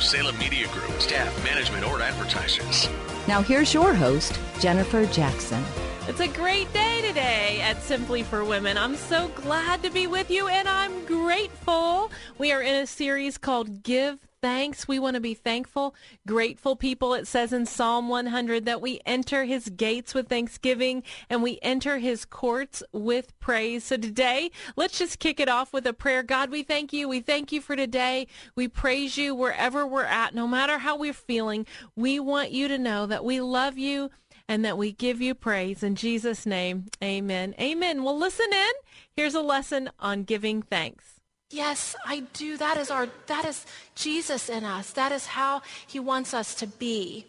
of Salem Media Group, staff, management, or advertisers. Now, here's your host, Jennifer Jackson. It's a great day today at Simply for Women. I'm so glad to be with you and I'm grateful. We are in a series called Give Thanks. We want to be thankful, grateful people. It says in Psalm 100 that we enter his gates with thanksgiving and we enter his courts with praise. So today, let's just kick it off with a prayer. God, we thank you. We thank you for today. We praise you wherever we're at, no matter how we're feeling. We want you to know that we love you and that we give you praise. In Jesus' name, amen. Amen. Well, listen in. Here's a lesson on giving thanks. Yes, I do. That is our that is Jesus in us. That is how he wants us to be.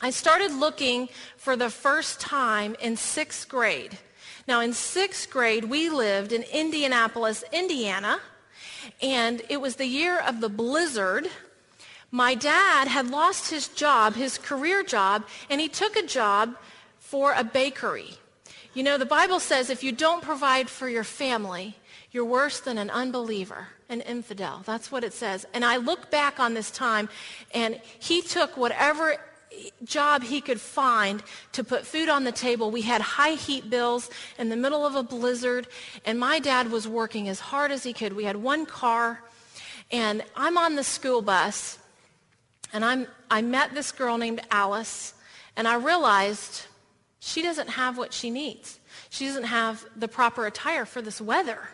I started looking for the first time in 6th grade. Now in 6th grade, we lived in Indianapolis, Indiana, and it was the year of the blizzard my dad had lost his job, his career job, and he took a job for a bakery. You know, the Bible says if you don't provide for your family, you're worse than an unbeliever, an infidel. That's what it says. And I look back on this time, and he took whatever job he could find to put food on the table. We had high heat bills in the middle of a blizzard, and my dad was working as hard as he could. We had one car, and I'm on the school bus, and I'm, I met this girl named Alice, and I realized she doesn't have what she needs. She doesn't have the proper attire for this weather.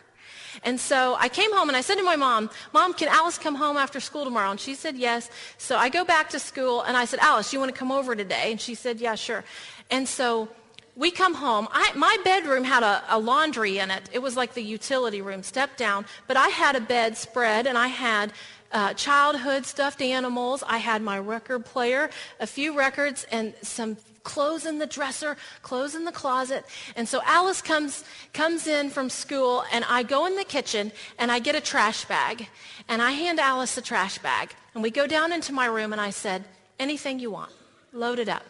And so I came home and I said to my mom, Mom, can Alice come home after school tomorrow? And she said yes. So I go back to school and I said, Alice, you want to come over today? And she said, yeah, sure. And so we come home. I, my bedroom had a, a, laundry in it. It was like the utility room, step down. But I had a bed spread and I had uh, childhood stuffed animals. I had my record player, a few records, and some clothes in the dresser, clothes in the closet. And so Alice comes, comes in from school, and I go in the kitchen, and I get a trash bag. And I hand Alice a trash bag. And we go down into my room, and I said, anything you want, load it up.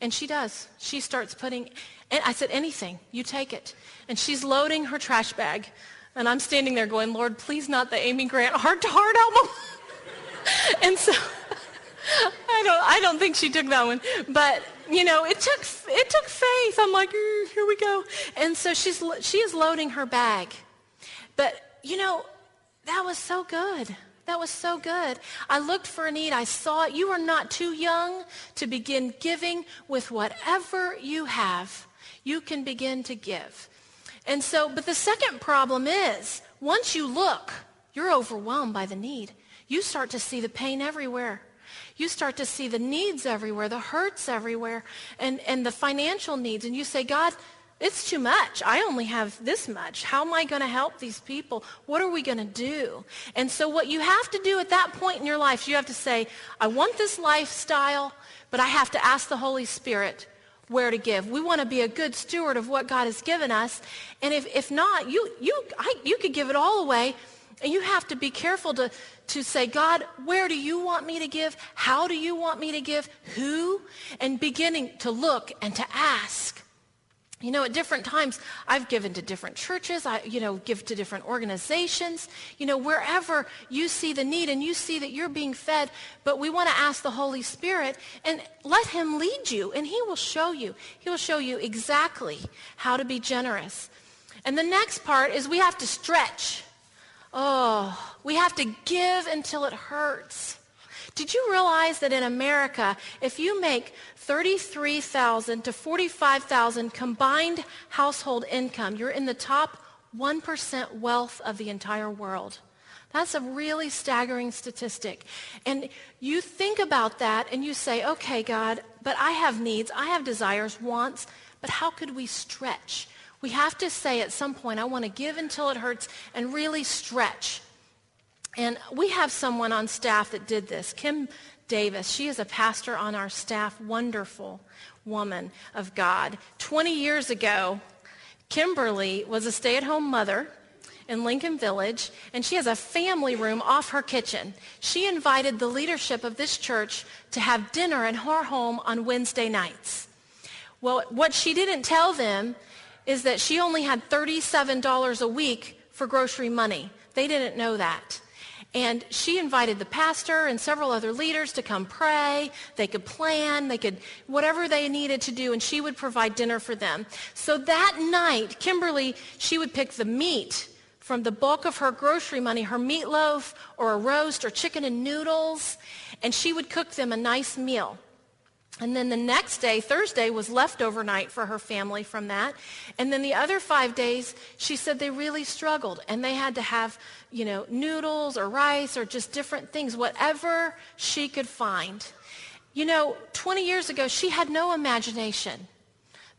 And she does. She starts putting, and I said, anything, you take it. And she's loading her trash bag and I'm standing there going, Lord, please not the Amy Grant Heart to Heart album. and so I don't, I don't think she took that one. But, you know, it took, it took faith. I'm like, mm, here we go. And so she's, she is loading her bag. But, you know, that was so good. That was so good. I looked for a need. I saw it. You are not too young to begin giving with whatever you have. You can begin to give. And so, but the second problem is once you look, you're overwhelmed by the need. You start to see the pain everywhere. You start to see the needs everywhere, the hurts everywhere, and, and the financial needs. And you say, God, it's too much. I only have this much. How am I going to help these people? What are we going to do? And so what you have to do at that point in your life, you have to say, I want this lifestyle, but I have to ask the Holy Spirit, where to give. We want to be a good steward of what God has given us. And if, if not, you, you, I, you could give it all away. And you have to be careful to, to say, God, where do you want me to give? How do you want me to give? Who? And beginning to look and to ask. You know, at different times, I've given to different churches. I, you know, give to different organizations. You know, wherever you see the need and you see that you're being fed, but we want to ask the Holy Spirit and let him lead you and he will show you. He will show you exactly how to be generous. And the next part is we have to stretch. Oh, we have to give until it hurts. Did you realize that in America, if you make 33,000 to 45,000 combined household income, you're in the top 1% wealth of the entire world? That's a really staggering statistic. And you think about that and you say, okay, God, but I have needs, I have desires, wants, but how could we stretch? We have to say at some point, I want to give until it hurts and really stretch. And we have someone on staff that did this, Kim Davis. She is a pastor on our staff, wonderful woman of God. 20 years ago, Kimberly was a stay-at-home mother in Lincoln Village, and she has a family room off her kitchen. She invited the leadership of this church to have dinner in her home on Wednesday nights. Well, what she didn't tell them is that she only had $37 a week for grocery money. They didn't know that. And she invited the pastor and several other leaders to come pray. They could plan, they could, whatever they needed to do, and she would provide dinner for them. So that night, Kimberly, she would pick the meat from the bulk of her grocery money, her meatloaf or a roast or chicken and noodles, and she would cook them a nice meal. And then the next day, Thursday, was leftover night for her family from that. And then the other five days, she said they really struggled and they had to have, you know, noodles or rice or just different things, whatever she could find. You know, 20 years ago, she had no imagination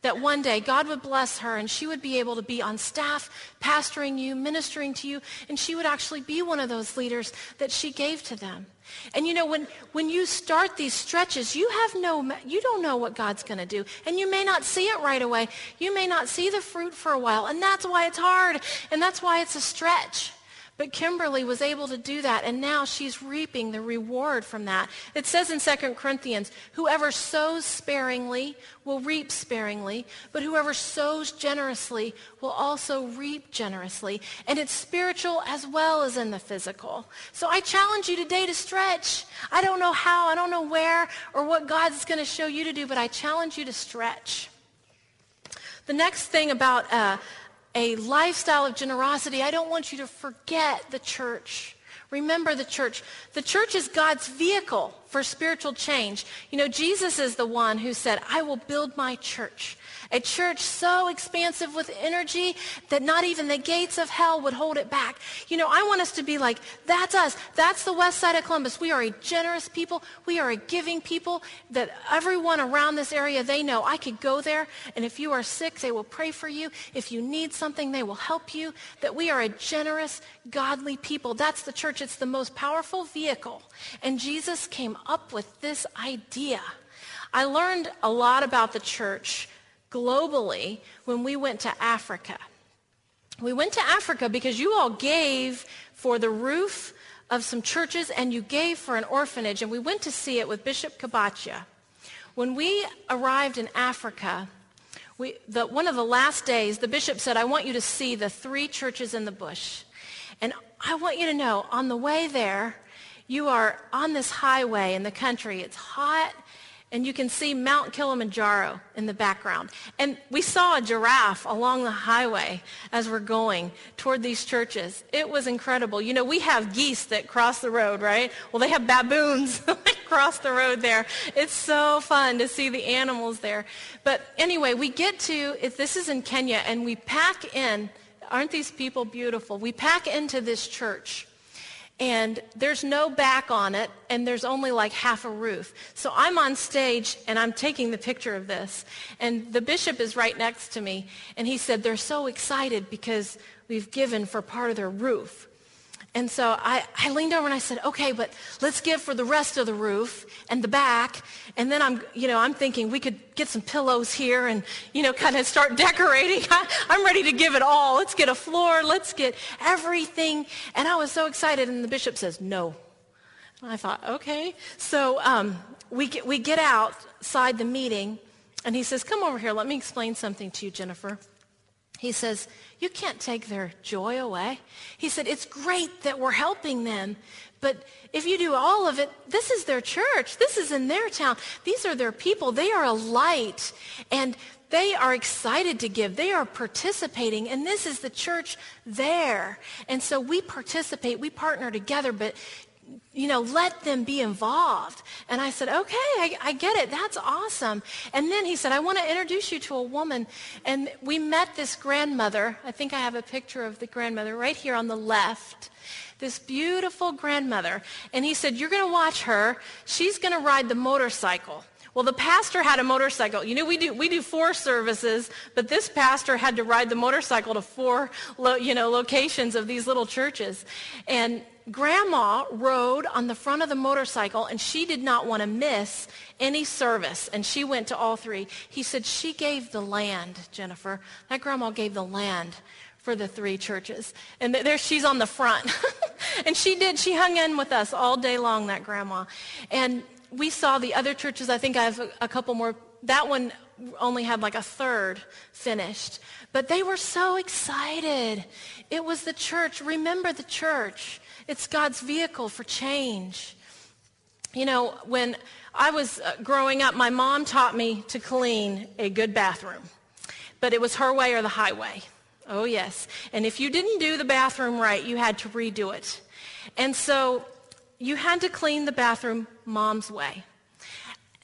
that one day God would bless her and she would be able to be on staff, pastoring you, ministering to you, and she would actually be one of those leaders that she gave to them. And you know, when, when you start these stretches, you have no, you don't know what God's going to do. And you may not see it right away. You may not see the fruit for a while. And that's why it's hard. And that's why it's a stretch. But Kimberly was able to do that, and now she's reaping the reward from that. It says in 2 Corinthians, whoever sows sparingly will reap sparingly, but whoever sows generously will also reap generously. And it's spiritual as well as in the physical. So I challenge you today to stretch. I don't know how, I don't know where, or what God's going to show you to do, but I challenge you to stretch. The next thing about... Uh, a lifestyle of generosity, I don't want you to forget the church. Remember the church. The church is God's vehicle for spiritual change. You know, Jesus is the one who said, I will build my church. A church so expansive with energy that not even the gates of hell would hold it back. You know, I want us to be like, that's us. That's the west side of Columbus. We are a generous people. We are a giving people that everyone around this area, they know I could go there and if you are sick, they will pray for you. If you need something, they will help you. That we are a generous, godly people. That's the church. It's the most powerful vehicle. And Jesus came up with this idea. I learned a lot about the church globally when we went to Africa. We went to Africa because you all gave for the roof of some churches and you gave for an orphanage, and we went to see it with Bishop Kabacha. When we arrived in Africa, we, the, one of the last days, the bishop said, I want you to see the three churches in the bush. And I want you to know, on the way there, you are on this highway in the country. It's hot and you can see Mount Kilimanjaro in the background. And we saw a giraffe along the highway as we're going toward these churches. It was incredible. You know, we have geese that cross the road, right? Well, they have baboons that cross the road there. It's so fun to see the animals there. But anyway, we get to, this is in Kenya, and we pack in, aren't these people beautiful? We pack into this church and there's no back on it, and there's only like half a roof. So I'm on stage, and I'm taking the picture of this, and the bishop is right next to me, and he said they're so excited because we've given for part of their roof. And so I, I leaned over and I said, okay, but let's give for the rest of the roof and the back. And then I'm, you know, I'm thinking we could get some pillows here and, you know, kind of start decorating. I, I'm ready to give it all. Let's get a floor. Let's get everything. And I was so excited. And the bishop says, no. And I thought, okay. So um, we, get, we get outside the meeting and he says, come over here. Let me explain something to you, Jennifer. He says, You can't take their joy away. He said, It's great that we're helping them, but if you do all of it, this is their church. This is in their town. These are their people. They are a light. And they are excited to give. They are participating. And this is the church there. And so we participate. We partner together. But you know, let them be involved. And I said, okay, I, I, get it. That's awesome. And then he said, I want to introduce you to a woman. And we met this grandmother. I think I have a picture of the grandmother right here on the left. This beautiful grandmother. And he said, you're going to watch her. She's going to ride the motorcycle. Well, the pastor had a motorcycle. You know, we do, we do four services, but this pastor had to ride the motorcycle to four, lo, you know, locations of these little churches. And grandma rode on the front of the motorcycle and she did not want to miss any service and she went to all three. He said she gave the land jennifer. That grandma gave the land for the three churches. And there she's on the front. And she did. She hung in with us all day long that grandma. And we saw the other churches. I think i have a, couple more. That one only had like a third finished. But they were so excited. It was the church. Remember the church it's God's vehicle for change. You know, when I was uh, growing up, my mom taught me to clean a good bathroom. But it was her way or the highway. Oh, yes. And if you didn't do the bathroom right, you had to redo it. And so you had to clean the bathroom mom's way.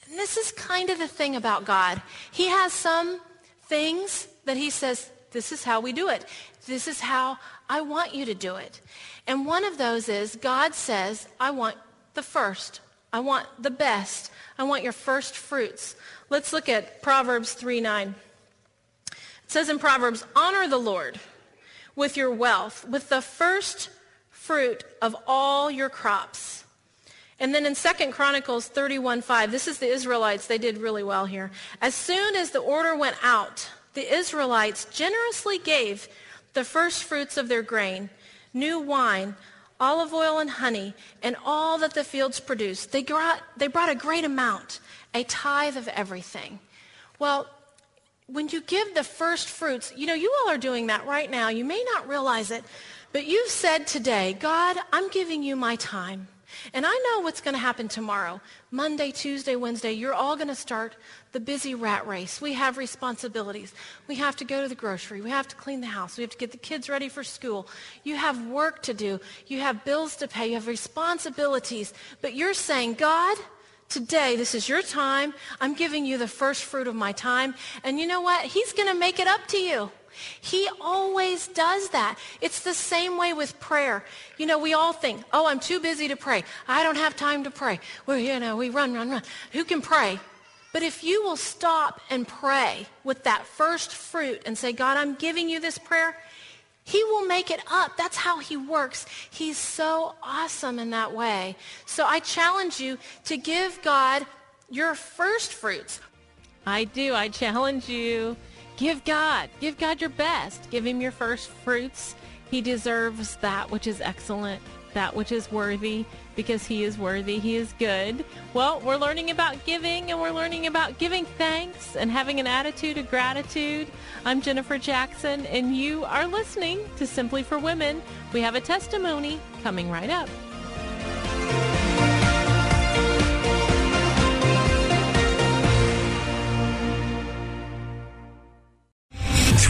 And this is kind of the thing about God. He has some things that he says, this is how we do it. This is how I want you to do it. And one of those is God says, I want the first. I want the best. I want your first fruits. Let's look at Proverbs 3 9. It says in Proverbs, honor the Lord with your wealth, with the first fruit of all your crops. And then in 2 Chronicles 31 5, this is the Israelites. They did really well here. As soon as the order went out, the Israelites generously gave the first fruits of their grain new wine, olive oil and honey, and all that the fields produced. They brought, they brought a great amount, a tithe of everything. Well, when you give the first fruits, you know, you all are doing that right now. You may not realize it, but you've said today, God, I'm giving you my time. And I know what's going to happen tomorrow. Monday, Tuesday, Wednesday, you're all going to start the busy rat race. We have responsibilities. We have to go to the grocery. We have to clean the house. We have to get the kids ready for school. You have work to do. You have bills to pay. You have responsibilities. But you're saying, God, today, this is your time. I'm giving you the first fruit of my time. And you know what? He's going to make it up to you. He always does that. It's the same way with prayer. You know, we all think, oh, I'm too busy to pray. I don't have time to pray. Well, you know, we run, run, run. Who can pray? But if you will stop and pray with that first fruit and say, God, I'm giving you this prayer, he will make it up. That's how he works. He's so awesome in that way. So I challenge you to give God your first fruits. I do. I challenge you Give God, give God your best. Give him your first fruits. He deserves that which is excellent, that which is worthy, because he is worthy. He is good. Well, we're learning about giving and we're learning about giving thanks and having an attitude of gratitude. I'm Jennifer Jackson and you are listening to Simply for Women. We have a testimony coming right up.